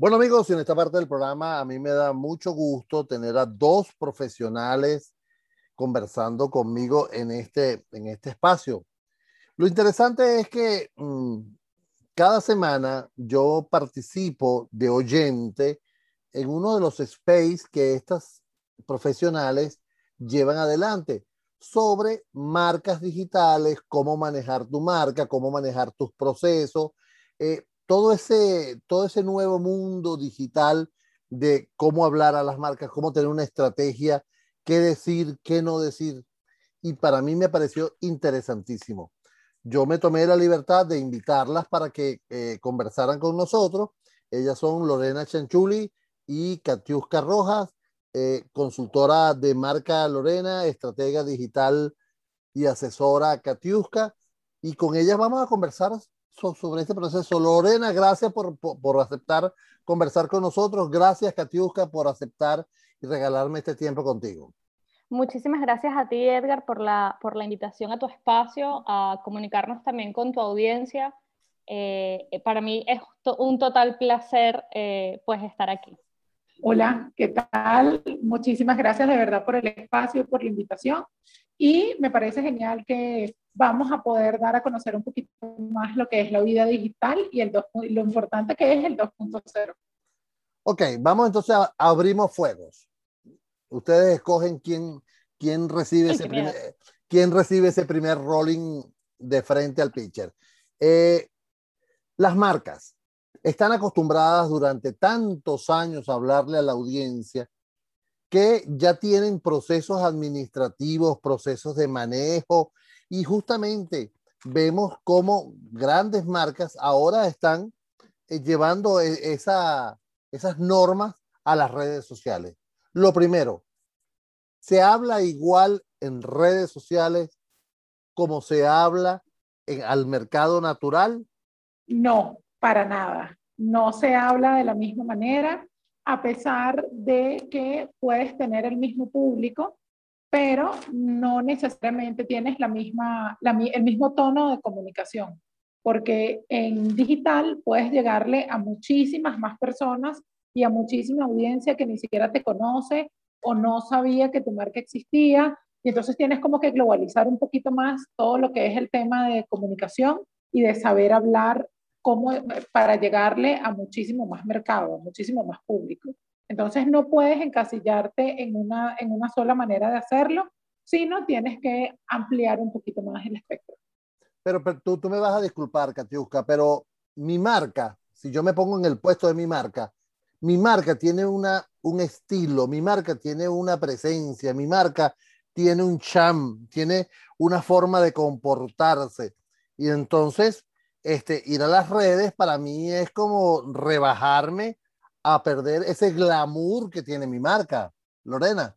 Bueno amigos, en esta parte del programa a mí me da mucho gusto tener a dos profesionales conversando conmigo en este, en este espacio. Lo interesante es que mmm, cada semana yo participo de oyente en uno de los space que estas profesionales llevan adelante sobre marcas digitales, cómo manejar tu marca, cómo manejar tus procesos, eh, todo, ese, todo ese nuevo mundo digital de cómo hablar a las marcas, cómo tener una estrategia, qué decir, qué no decir. Y para mí me pareció interesantísimo. Yo me tomé la libertad de invitarlas para que eh, conversaran con nosotros. Ellas son Lorena Chanchuli y Katiuska Rojas, eh, consultora de marca Lorena, estratega digital y asesora Katiuska. Y con ellas vamos a conversar sobre este proceso. Lorena, gracias por, por, aceptar conversar con nosotros. Gracias, Katiuska, por aceptar y regalarme este tiempo contigo. Muchísimas gracias a ti, Edgar, por la, por la invitación a tu espacio, a comunicarnos también con tu audiencia. Eh, para mí es un total placer eh, pues estar aquí. Hola, ¿qué tal? Muchísimas gracias de verdad por el espacio, por la invitación. Y me parece genial que vamos a poder dar a conocer un poquito más lo que es la vida digital y el lo importante que es el 2.0. Ok, vamos entonces a abrimos fuegos. Ustedes escogen quién, quién, recibe, ese primer, quién recibe ese primer rolling de frente al pitcher. Eh, las marcas están acostumbradas durante tantos años a hablarle a la audiencia que ya tienen procesos administrativos, procesos de manejo y justamente vemos cómo grandes marcas ahora están eh, llevando e, esa, esas normas a las redes sociales. Lo primero, ¿se habla igual en redes sociales como se habla al mercado natural? No, para nada. No se habla de la misma manera, a pesar de que puedes tener el mismo público pero no necesariamente tienes la misma, el mismo tono de comunicación, porque en digital puedes llegarle a muchísimas más personas y a muchísima audiencia que ni siquiera te conoce o no sabía que tu marca existía. Y entonces tienes como que globalizar un poquito más todo lo que es el tema de comunicación y de saber hablar cómo, para llegarle a muchísimo más mercado, muchísimo más público. Entonces no puedes encasillarte en una, en una sola manera de hacerlo, sino tienes que ampliar un poquito más el espectro. Pero, tú, tú, me vas a disculpar, Katiuska, pero mi marca, si yo me pongo en el puesto de mi marca, mi marca tiene una, un estilo, mi marca tiene una presencia, mi marca tiene un cham, tiene una forma de comportarse. Y entonces, este, ir a las redes para mí es como rebajarme a perder ese glamour que tiene mi marca. Lorena.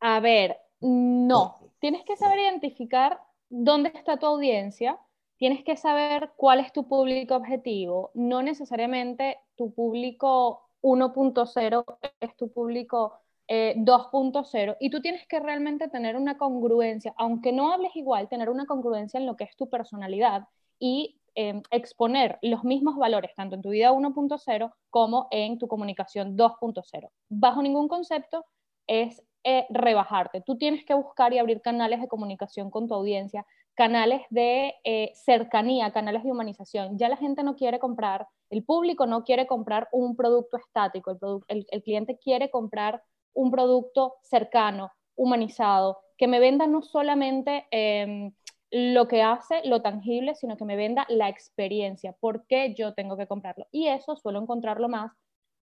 A ver, no. Tienes que saber identificar dónde está tu audiencia, tienes que saber cuál es tu público objetivo. No necesariamente tu público 1.0 es tu público 2.0 eh, y tú tienes que realmente tener una congruencia, aunque no hables igual, tener una congruencia en lo que es tu personalidad y Em, exponer los mismos valores tanto en tu vida 1.0 como en tu comunicación 2.0. Bajo ningún concepto es eh, rebajarte. Tú tienes que buscar y abrir canales de comunicación con tu audiencia, canales de eh, cercanía, canales de humanización. Ya la gente no quiere comprar, el público no quiere comprar un producto estático, el, el cliente quiere comprar un producto cercano, humanizado, que me venda no solamente em, lo que hace, lo tangible, sino que me venda la experiencia, por qué yo tengo que comprarlo. Y eso suelo encontrarlo más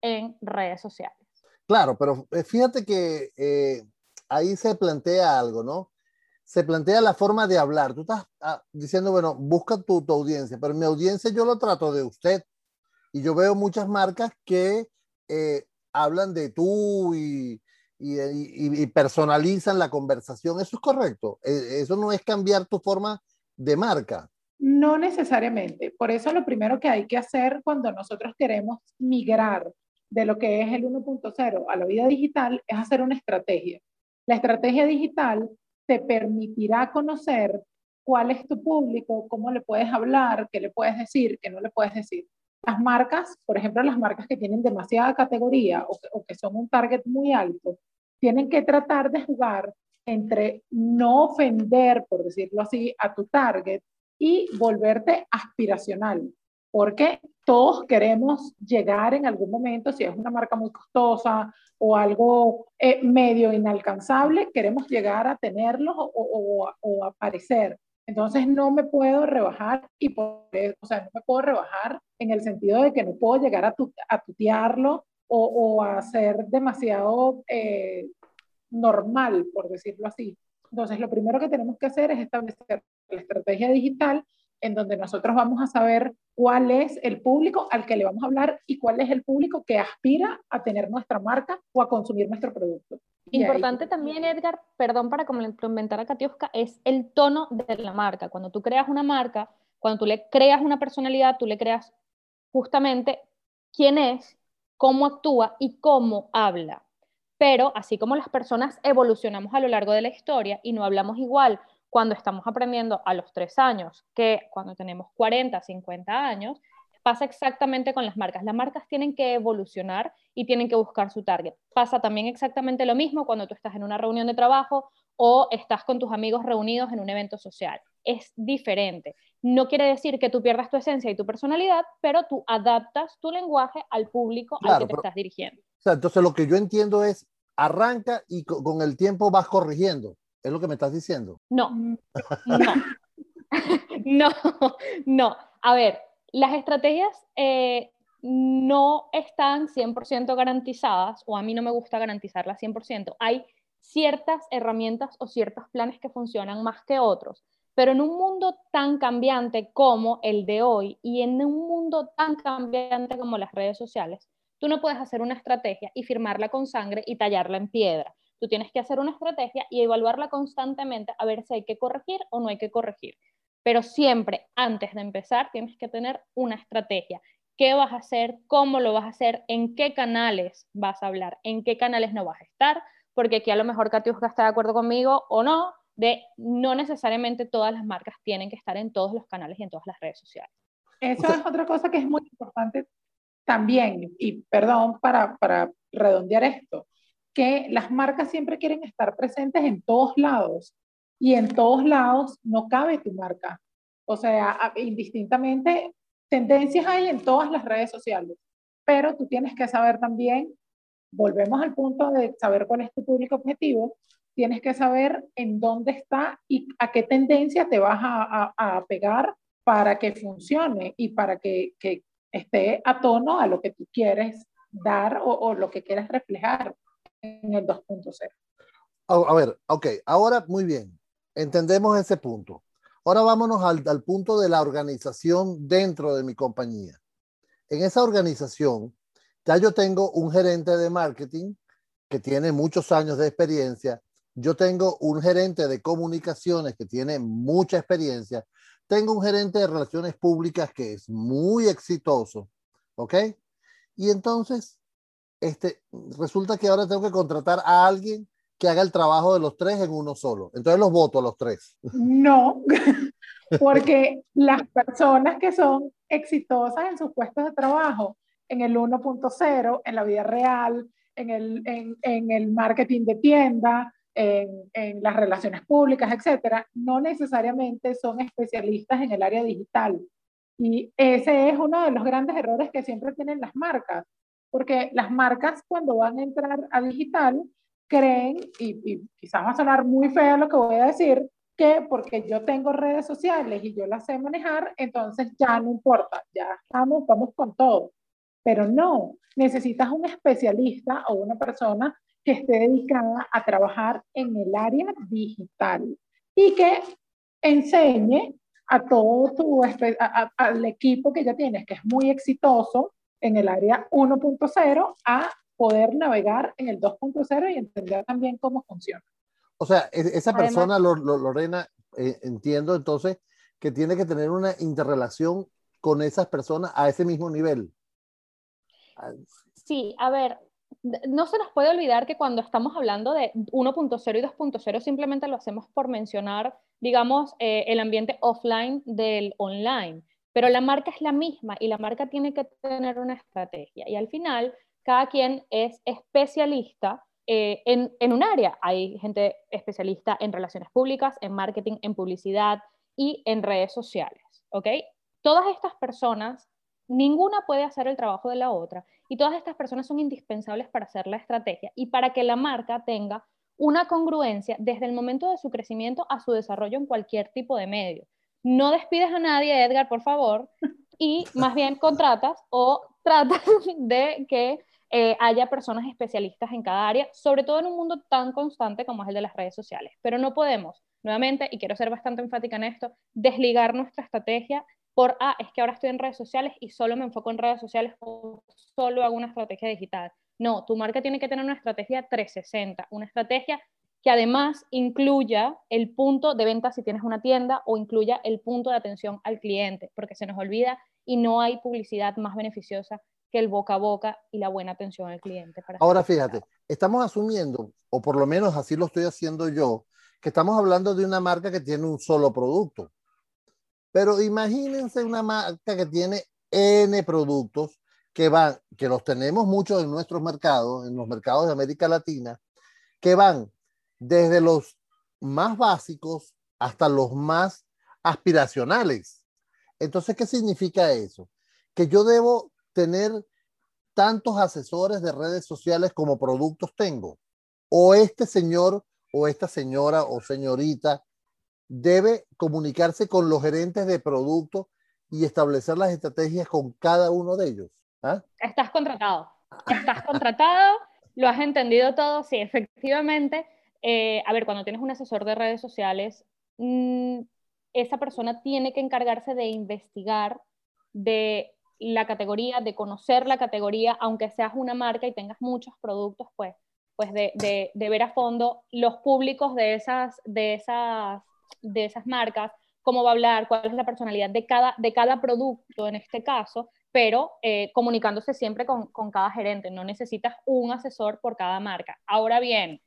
en redes sociales. Claro, pero eh, fíjate que eh, ahí se plantea algo, ¿no? Se plantea la forma de hablar. Tú estás ah, diciendo, bueno, busca tu, audiencia, pero mi audiencia yo lo trato de usted. Y yo veo muchas marcas que eh, hablan de tú y, y, personalizan la conversación. ¿Eso es correcto? E, ¿Eso no es cambiar tu forma de marca? No necesariamente. Por eso lo primero que hay que hacer cuando nosotros queremos migrar de lo que es el 1.0 a la vida digital es hacer una estrategia. La estrategia digital te permitirá conocer cuál es tu público, cómo le puedes hablar, qué le puedes decir, qué no le puedes decir. las marcas, por ejemplo, las marcas que tienen demasiada categoría o, que son un target muy alto, tienen que tratar de jugar entre no ofender, por decirlo así, a tu target y volverte aspiracional, porque todos queremos llegar en algún momento, si es una marca muy costosa o algo eh, medio inalcanzable, queremos llegar a tenerlos o, o aparecer. Entonces no me puedo rebajar y por, o sea, no me puedo rebajar en el sentido de que no puedo llegar a, a tutearlo o, o, a ser demasiado eh, normal, por decirlo así. Entonces lo primero que tenemos que hacer es establecer la estrategia digital en donde nosotros vamos a saber cuál es el público al que le vamos a hablar y cuál es el público que aspira a tener nuestra marca o a consumir nuestro producto. Importante también, Edgar, perdón para complementar a Katiuska, es el tono de la marca. Cuando tú creas una marca, cuando tú le creas una personalidad, tú le creas justamente quién es, cómo actúa y cómo habla. Pero así como las personas evolucionamos a lo largo de la historia y no hablamos igual cuando estamos aprendiendo a los tres años que cuando tenemos 40, 50 años, Pasa exactamente con las marcas. Las marcas tienen que evolucionar y tienen que buscar su target. Pasa también exactamente lo mismo cuando tú estás en una reunión de trabajo o estás con tus amigos reunidos en un evento social. Es diferente. No quiere decir que tú pierdas tu esencia y tu personalidad, pero tú adaptas tu lenguaje al público al que te estás dirigiendo. entonces lo que yo entiendo es, arranca y con el tiempo vas corrigiendo. ¿Es lo que me estás diciendo? No, no, no, no. A ver, las estrategias eh, no están 100% garantizadas, o a mí no me gusta garantizarlas 100%. Hay ciertas herramientas o ciertos planes que funcionan más que otros, pero en un mundo tan cambiante como el de hoy y en un mundo tan cambiante como las redes sociales, tú no puedes hacer una estrategia y firmarla con sangre y tallarla en piedra. Tú tienes que hacer una estrategia y evaluarla constantemente a ver si hay que corregir o no hay que corregir. Pero siempre, antes de empezar, tienes que tener una estrategia. ¿Qué vas a hacer? ¿Cómo lo vas a hacer? ¿En qué canales vas a hablar? ¿En qué canales no vas a estar? Porque aquí a lo mejor Katiuska está de acuerdo conmigo o no, de no necesariamente todas las marcas tienen que estar en todos los canales y en todas las redes sociales. Eso es otra cosa que es muy importante también, y perdón para, para redondear esto, que las marcas siempre quieren estar presentes en todos lados y en todos lados no cabe tu marca. O sea, indistintamente, tendencias hay en todas las redes sociales, pero tú tienes que saber también, volvemos al punto de saber cuál es tu público objetivo, tienes que saber en dónde está y a qué tendencia te vas a, a, pegar para que funcione y para que, que, esté a tono a lo que tú quieres dar o, o lo que quieres reflejar en el 2.0. A ver, ok, ahora muy bien. Entendemos ese punto. Ahora vámonos al, punto de la organización dentro de mi compañía. En esa organización, ya yo tengo un gerente de marketing que tiene muchos años de experiencia. Yo tengo un gerente de comunicaciones que tiene mucha experiencia. Tengo un gerente de relaciones públicas que es muy exitoso. ¿Ok? Y entonces, este, resulta que ahora tengo que contratar a alguien que haga el trabajo de los tres en uno solo. Entonces los voto a los tres. No, porque las personas que son exitosas en sus puestos de trabajo, en el 1.0, en la vida real, en el, en, en el marketing de tienda, en, en, las relaciones públicas, etcétera, no necesariamente son especialistas en el área digital. Y ese es uno de los grandes errores que siempre tienen las marcas, porque las marcas cuando van a entrar a digital creen, y, quizás va a sonar muy feo lo que voy a decir, que porque yo tengo redes sociales y yo las sé manejar, entonces ya no importa, ya estamos, vamos con todo. Pero no, necesitas un especialista o una persona que esté dedicada a trabajar en el área digital y que enseñe a todo tu, al equipo que ya tienes, que es muy exitoso en el área 1.0, a poder navegar en el 2.0 y entender también cómo funciona. O sea, e, esa persona, Lorena, eh, entiendo entonces que tiene que tener una interrelación con esas personas a ese mismo nivel. Sí, a ver, no se nos puede olvidar que cuando estamos hablando de 1.0 y 2.0 simplemente lo hacemos por mencionar, digamos, eh, el ambiente offline del online pero la marca es la misma y la marca tiene que tener una estrategia. Y al final, cada quien es especialista eh, en, en, un área. Hay gente especialista en relaciones públicas, en marketing, en publicidad y en redes sociales. ¿Ok? Todas estas personas, ninguna puede hacer el trabajo de la otra y todas estas personas son indispensables para hacer la estrategia y para que la marca tenga una congruencia desde el momento de su crecimiento a su desarrollo en cualquier tipo de medio. No despides a nadie, Edgar, por favor, y más bien contratas o tratas de que eh, haya personas especialistas en cada área, sobre todo en un mundo tan constante como es el de las redes sociales. Pero no podemos, nuevamente, y quiero ser bastante enfática en esto, desligar nuestra estrategia por, ah, es que ahora estoy en redes sociales y solo me enfoco en redes sociales o solo hago una estrategia digital. No, tu marca tiene que tener una estrategia 360, una estrategia que además incluya el punto de venta si tienes una tienda o incluya el punto de atención al cliente, porque se nos olvida y no hay publicidad más beneficiosa que el boca a boca y la buena atención al cliente. Ahora fíjate, estamos asumiendo, o por lo menos así lo estoy haciendo yo, que estamos hablando de una marca que tiene un solo producto. Pero imagínense una marca que tiene N productos que van, que los tenemos muchos en nuestros mercados, en los mercados de América Latina, que van desde los más básicos hasta los más aspiracionales. Entonces, ¿qué significa eso? Que yo debo tener tantos asesores de redes sociales como productos tengo. O este señor o esta señora o señorita debe comunicarse con los gerentes de productos y establecer las estrategias con cada uno de ellos. ¿Ah? Estás contratado. Estás contratado, lo has entendido todo. Sí, efectivamente. Eh, a ver, cuando tienes un asesor de redes sociales, mm, esa persona tiene que encargarse de investigar de la categoría, de conocer la categoría, aunque seas una marca y tengas muchos productos, pues, pues de, de, de ver a fondo los públicos de esas, de esas, de esas marcas, cómo va a hablar, cuál es la personalidad de cada, de cada producto en este caso, pero eh, comunicándose siempre con, con, cada gerente. No necesitas un asesor por cada marca. Ahora bien,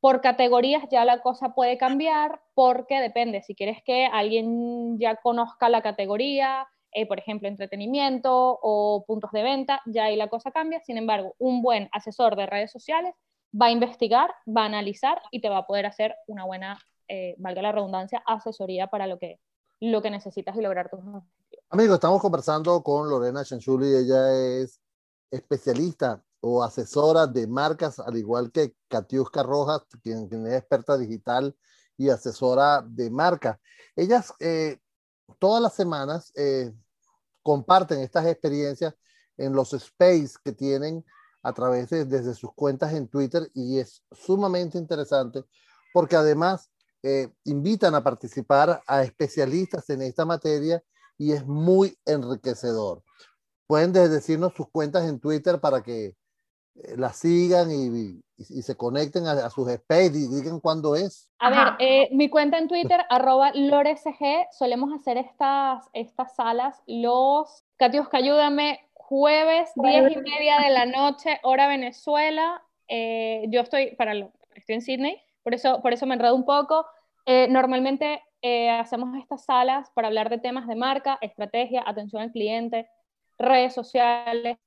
por categorías ya la cosa puede cambiar porque depende, si quieres que alguien ya conozca la categoría, eh, por ejemplo, entretenimiento o puntos de venta, ya ahí la cosa cambia. Sin embargo, un buen asesor de redes sociales va a investigar, va a analizar y te va a poder hacer una buena, eh, valga la redundancia, asesoría para lo que, lo que necesitas y lograr tus objetivos. Amigos, estamos conversando con Lorena Chanchuli, ella es especialista o asesora de marcas, al igual que Katiuska Rojas, quien, es experta digital y asesora de marcas. Ellas eh, todas las semanas eh, comparten estas experiencias en los space que tienen a través de desde sus cuentas en Twitter y es sumamente interesante porque además eh, invitan a participar a especialistas en esta materia y es muy enriquecedor. Pueden decirnos sus cuentas en Twitter para que eh, las sigan y, y, se conecten a, sus space y digan cuándo es. A ver, eh, mi cuenta en Twitter, arroba loresg, solemos hacer estas, estas salas los, Katiuska, ayúdame, jueves, diez y media de la noche, hora Venezuela. Eh, yo estoy, para lo, estoy en Sydney, por eso, por eso me enredo un poco. normalmente eh, hacemos estas salas para hablar de temas de marca, estrategia, atención al cliente, redes sociales,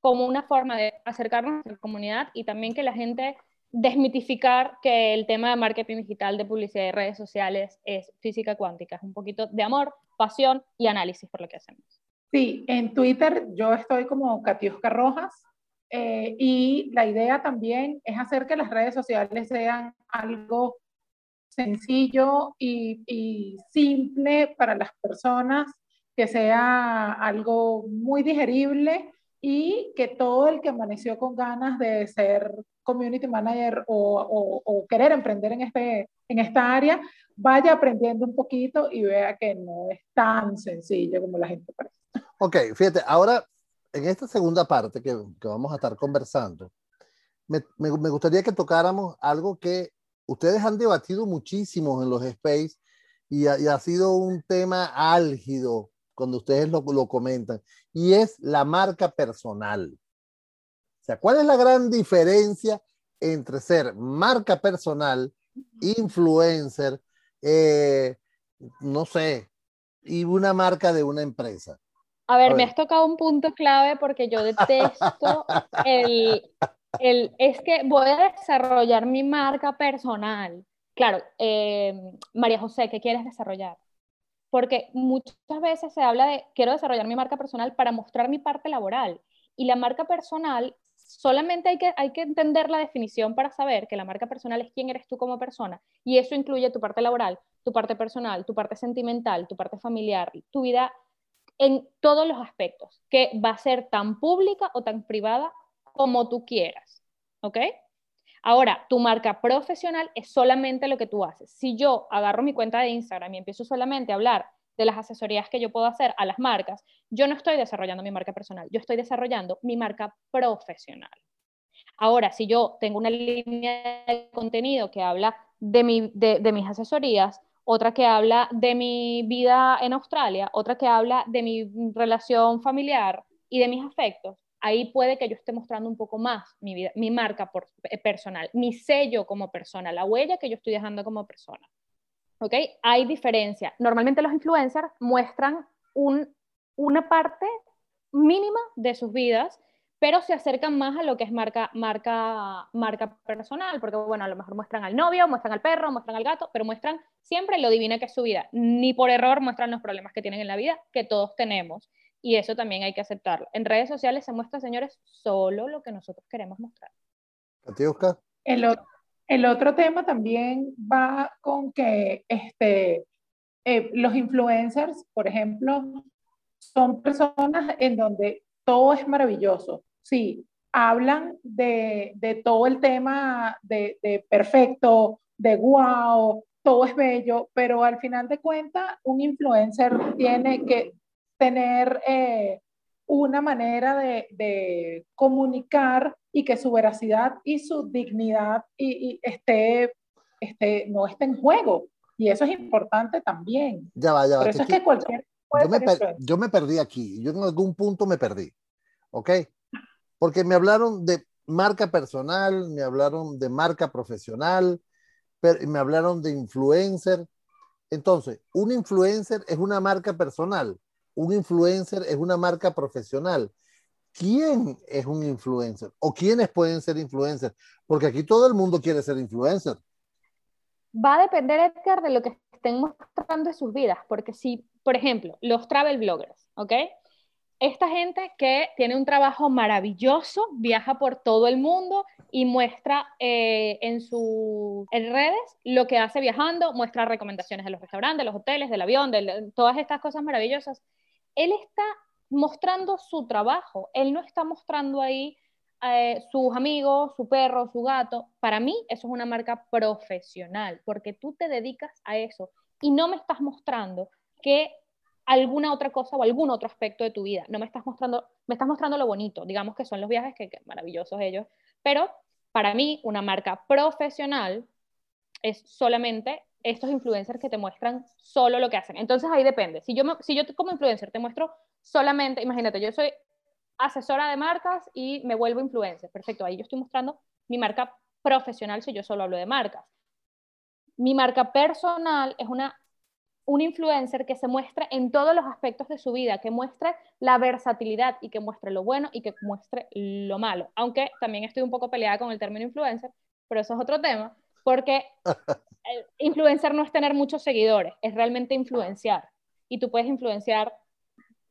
como una forma de acercarnos a la comunidad y también que la gente desmitificar que el tema de marketing digital, de publicidad y redes sociales es física cuántica, es un poquito de amor, pasión y análisis por lo que hacemos. Sí, en Twitter yo estoy como Katiuska Rojas eh, y la idea también es hacer que las redes sociales sean algo sencillo y, simple para las personas, que sea algo muy digerible y que todo el que amaneció con ganas de ser community manager o, querer emprender en, este, en esta área, vaya aprendiendo un poquito y vea que no es tan sencillo como la gente parece. Ok, fíjate, ahora en esta segunda parte que, que vamos a estar conversando, me, me, me, gustaría que tocáramos algo que ustedes han debatido muchísimo en los space y ha, sido un tema álgido cuando ustedes lo, lo, comentan, y es la marca personal. O sea, ¿cuál es la gran diferencia entre ser marca personal, influencer, eh, no sé, y una marca de una empresa. A ver, me has tocado un punto clave porque yo detesto el, el, es que voy a desarrollar mi marca personal. Claro, eh, María José, ¿qué quieres desarrollar? Porque muchas veces se habla de, quiero desarrollar mi marca personal para mostrar mi parte laboral. Y la marca personal, solamente hay que, hay que entender la definición para saber que la marca personal es quién eres tú como persona. Y eso incluye tu parte laboral, tu parte personal, tu parte sentimental, tu parte familiar, tu vida en todos los aspectos, que va a ser tan pública o tan privada como tú quieras. ¿Ok? Ahora, tu marca profesional es solamente lo que tú haces. Si yo agarro mi cuenta de Instagram y empiezo solamente a hablar de las asesorías que yo puedo hacer a las marcas, yo no estoy desarrollando mi marca personal, yo estoy desarrollando mi marca profesional. Ahora, si yo tengo una línea de contenido que habla de, de mis asesorías, otra que habla de mi vida en Australia, otra que habla de mi relación familiar y de mis afectos, ahí puede que yo esté mostrando un poco más mi vida, mi marca eh, personal, mi sello como persona, la huella que yo estoy dejando como persona. ¿Ok? Hay diferencia. Normalmente los influencers muestran una parte mínima de sus vidas pero se acercan más a lo que es marca, marca, marca personal, porque bueno, a lo mejor muestran al novio, muestran al perro, muestran al gato, pero muestran siempre lo divina que es su vida. Ni por error muestran los problemas que tienen en la vida, que todos tenemos. Y eso también hay que aceptarlo. En redes sociales se muestra, señores, solo lo que nosotros queremos mostrar. Oscar? El, el otro tema también va con que este, eh, los influencers, por ejemplo, son personas en donde todo es maravilloso sí, hablan de, todo el tema de, perfecto, de wow, todo es bello, pero al final de cuentas, un influencer tiene que tener eh, una manera de, comunicar y que su veracidad y su dignidad y, esté, esté, no esté en juego. Y eso es importante también. Ya va, ya va. eso es que cualquier... Yo me, yo me, perdí aquí, yo en algún punto me perdí, ¿ok? Porque me hablaron de marca personal, me hablaron de marca profesional, pero me hablaron de influencer. Entonces, un influencer es una marca personal, un influencer es una marca profesional. ¿Quién es un influencer? ¿O quiénes pueden ser influencers? Porque aquí todo el mundo quiere ser influencer. Va a depender, Edgar, de lo que estén mostrando en sus vidas, porque si, por ejemplo, los travel bloggers, ¿ok? Esta gente que tiene un trabajo maravilloso, viaja por todo el mundo y muestra eh, en sus redes lo que hace viajando, muestra recomendaciones de los restaurantes, de los hoteles, del avión, de, todas estas cosas maravillosas. Él está mostrando su trabajo, él no está mostrando ahí eh, sus amigos, su perro, su gato. Para mí eso es una marca profesional, porque tú te dedicas a eso y no me estás mostrando que alguna otra cosa o algún otro aspecto de tu vida. No me estás mostrando, me estás mostrando lo bonito, digamos que son los viajes, que, maravillosos ellos, pero para mí una marca profesional es solamente estos influencers que te muestran solo lo que hacen. Entonces ahí depende. Si yo, si yo como influencer te muestro solamente, imagínate, yo soy asesora de marcas y me vuelvo influencer. Perfecto, ahí yo estoy mostrando mi marca profesional si yo solo hablo de marcas. Mi marca personal es una un influencer que se muestre en todos los aspectos de su vida, que muestre la versatilidad y que muestre lo bueno y que muestre lo malo. Aunque también estoy un poco peleada con el término influencer, pero eso es otro tema, porque el influencer no es tener muchos seguidores, es realmente influenciar. Y tú puedes influenciar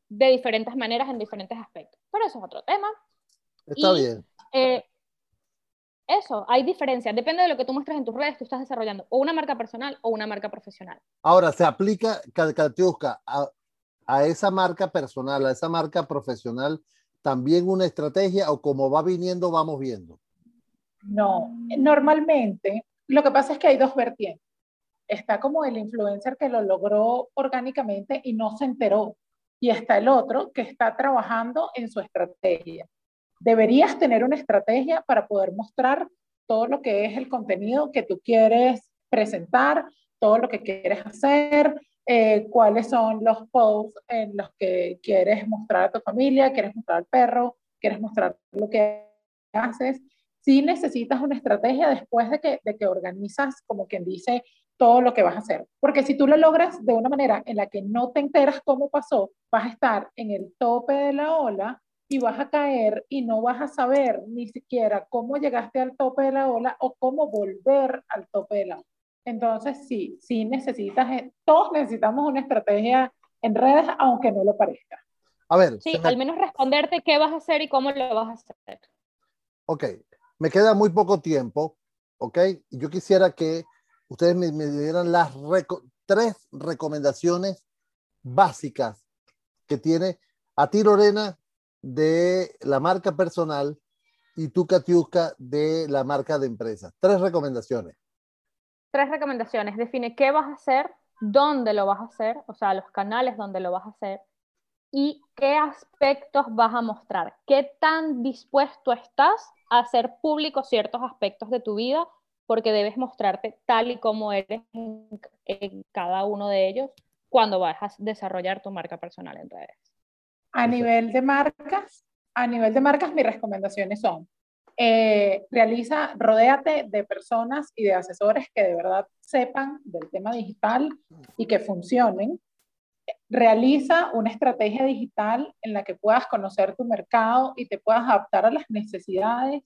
de diferentes maneras en diferentes aspectos. Pero eso es otro tema. Está bien. Eh, eso, hay diferencias. Depende de lo que tú muestres en tus redes, tú estás desarrollando o una marca personal o una marca profesional. Ahora, ¿se aplica, Katiuska, a, a esa marca personal, a esa marca profesional, también una estrategia o como va viniendo, vamos viendo? No, normalmente lo que pasa es que hay dos vertientes. Está como el influencer que lo logró orgánicamente y no se enteró. Y está el otro que está trabajando en su estrategia deberías tener una estrategia para poder mostrar todo lo que es el contenido que tú quieres presentar, todo lo que quieres hacer, eh, cuáles son los posts en los que quieres mostrar a tu familia, quieres mostrar al perro, quieres mostrar lo que haces. Si necesitas una estrategia después de que, de que organizas, como quien dice, todo lo que vas a hacer. Porque si tú lo logras de una manera en la que no te enteras cómo pasó, vas a estar en el tope de la ola y vas a caer y no vas a saber ni siquiera cómo llegaste al tope de la ola o cómo volver al tope de la ola. Entonces, sí, sí necesitas, eh, todos necesitamos una estrategia en redes, aunque no lo parezca. A ver. Sí, al menos responderte qué vas a hacer y cómo lo vas a hacer. Ok, me queda muy poco tiempo, ok. Yo quisiera que ustedes me, dieran las tres recomendaciones básicas que tiene a ti, Lorena, de la marca personal y tú, Katiuska, de la marca de empresa. Tres recomendaciones. Tres recomendaciones. Define qué vas a hacer, dónde lo vas a hacer, o sea, los canales donde lo vas a hacer y qué aspectos vas a mostrar. ¿Qué tan dispuesto estás a hacer público ciertos aspectos de tu vida? Porque debes mostrarte tal y como eres en, cada uno de ellos cuando vas a desarrollar tu marca personal en redes. A nivel de marcas, a nivel de marcas, mis recomendaciones son, eh, realiza, rodéate de personas y de asesores que de verdad sepan del tema digital y que funcionen. Realiza una estrategia digital en la que puedas conocer tu mercado y te puedas adaptar a las necesidades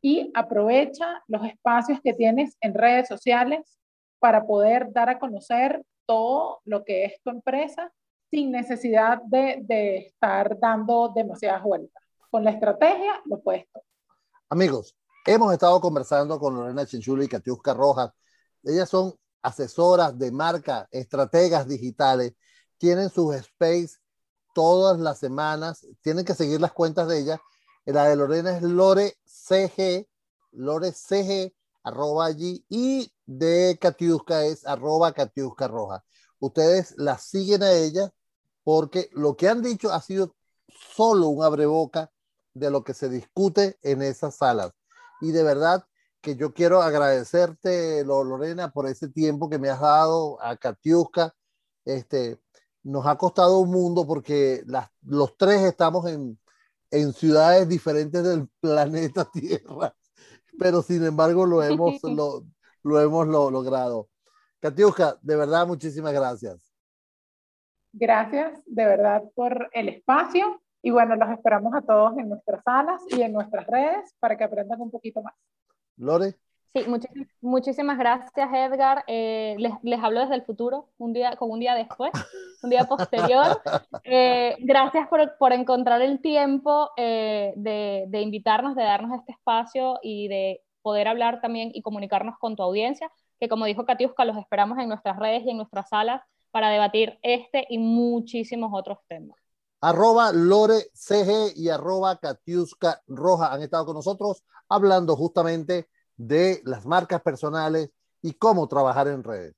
y aprovecha los espacios que tienes en redes sociales para poder dar a conocer todo lo que es tu empresa sin necesidad de, estar dando demasiadas vueltas. Con la estrategia lo puedes todo. Amigos, hemos estado conversando con Lorena Chinchula y Katiuska Rojas. Ellas son asesoras de marca, estrategas digitales, tienen sus space todas las semanas, tienen que seguir las cuentas de ellas. La de Lorena es Lore CG, Lore CG, arroba allí, y de Katiuska es arroba Katiuska Roja. Ustedes la siguen a ella porque lo que han dicho ha sido solo un abreboca de lo que se discute en esas salas. Y de verdad que yo quiero agradecerte, Lorena, por ese tiempo que me has dado a Katiuska. Este, nos ha costado un mundo porque los tres estamos en, en ciudades diferentes del planeta Tierra, pero sin embargo lo hemos, lo, lo hemos logrado. Katiuska, de verdad, muchísimas gracias. Gracias de verdad por el espacio y bueno, los esperamos a todos en nuestras salas y en nuestras redes para que aprendan un poquito más. Lore. Sí, muchísimas gracias Edgar. Eh, les, les, hablo desde el futuro, un día, con un día después, un día posterior. Eh, gracias por, por, encontrar el tiempo eh, de, de invitarnos, de darnos este espacio y de poder hablar también y comunicarnos con tu audiencia, que como dijo Katiuska, los esperamos en nuestras redes y en nuestras salas para debatir este y muchísimos otros temas. Arroba Lore CG y arroba Katiuska Roja han estado con nosotros hablando justamente de las marcas personales y cómo trabajar en redes.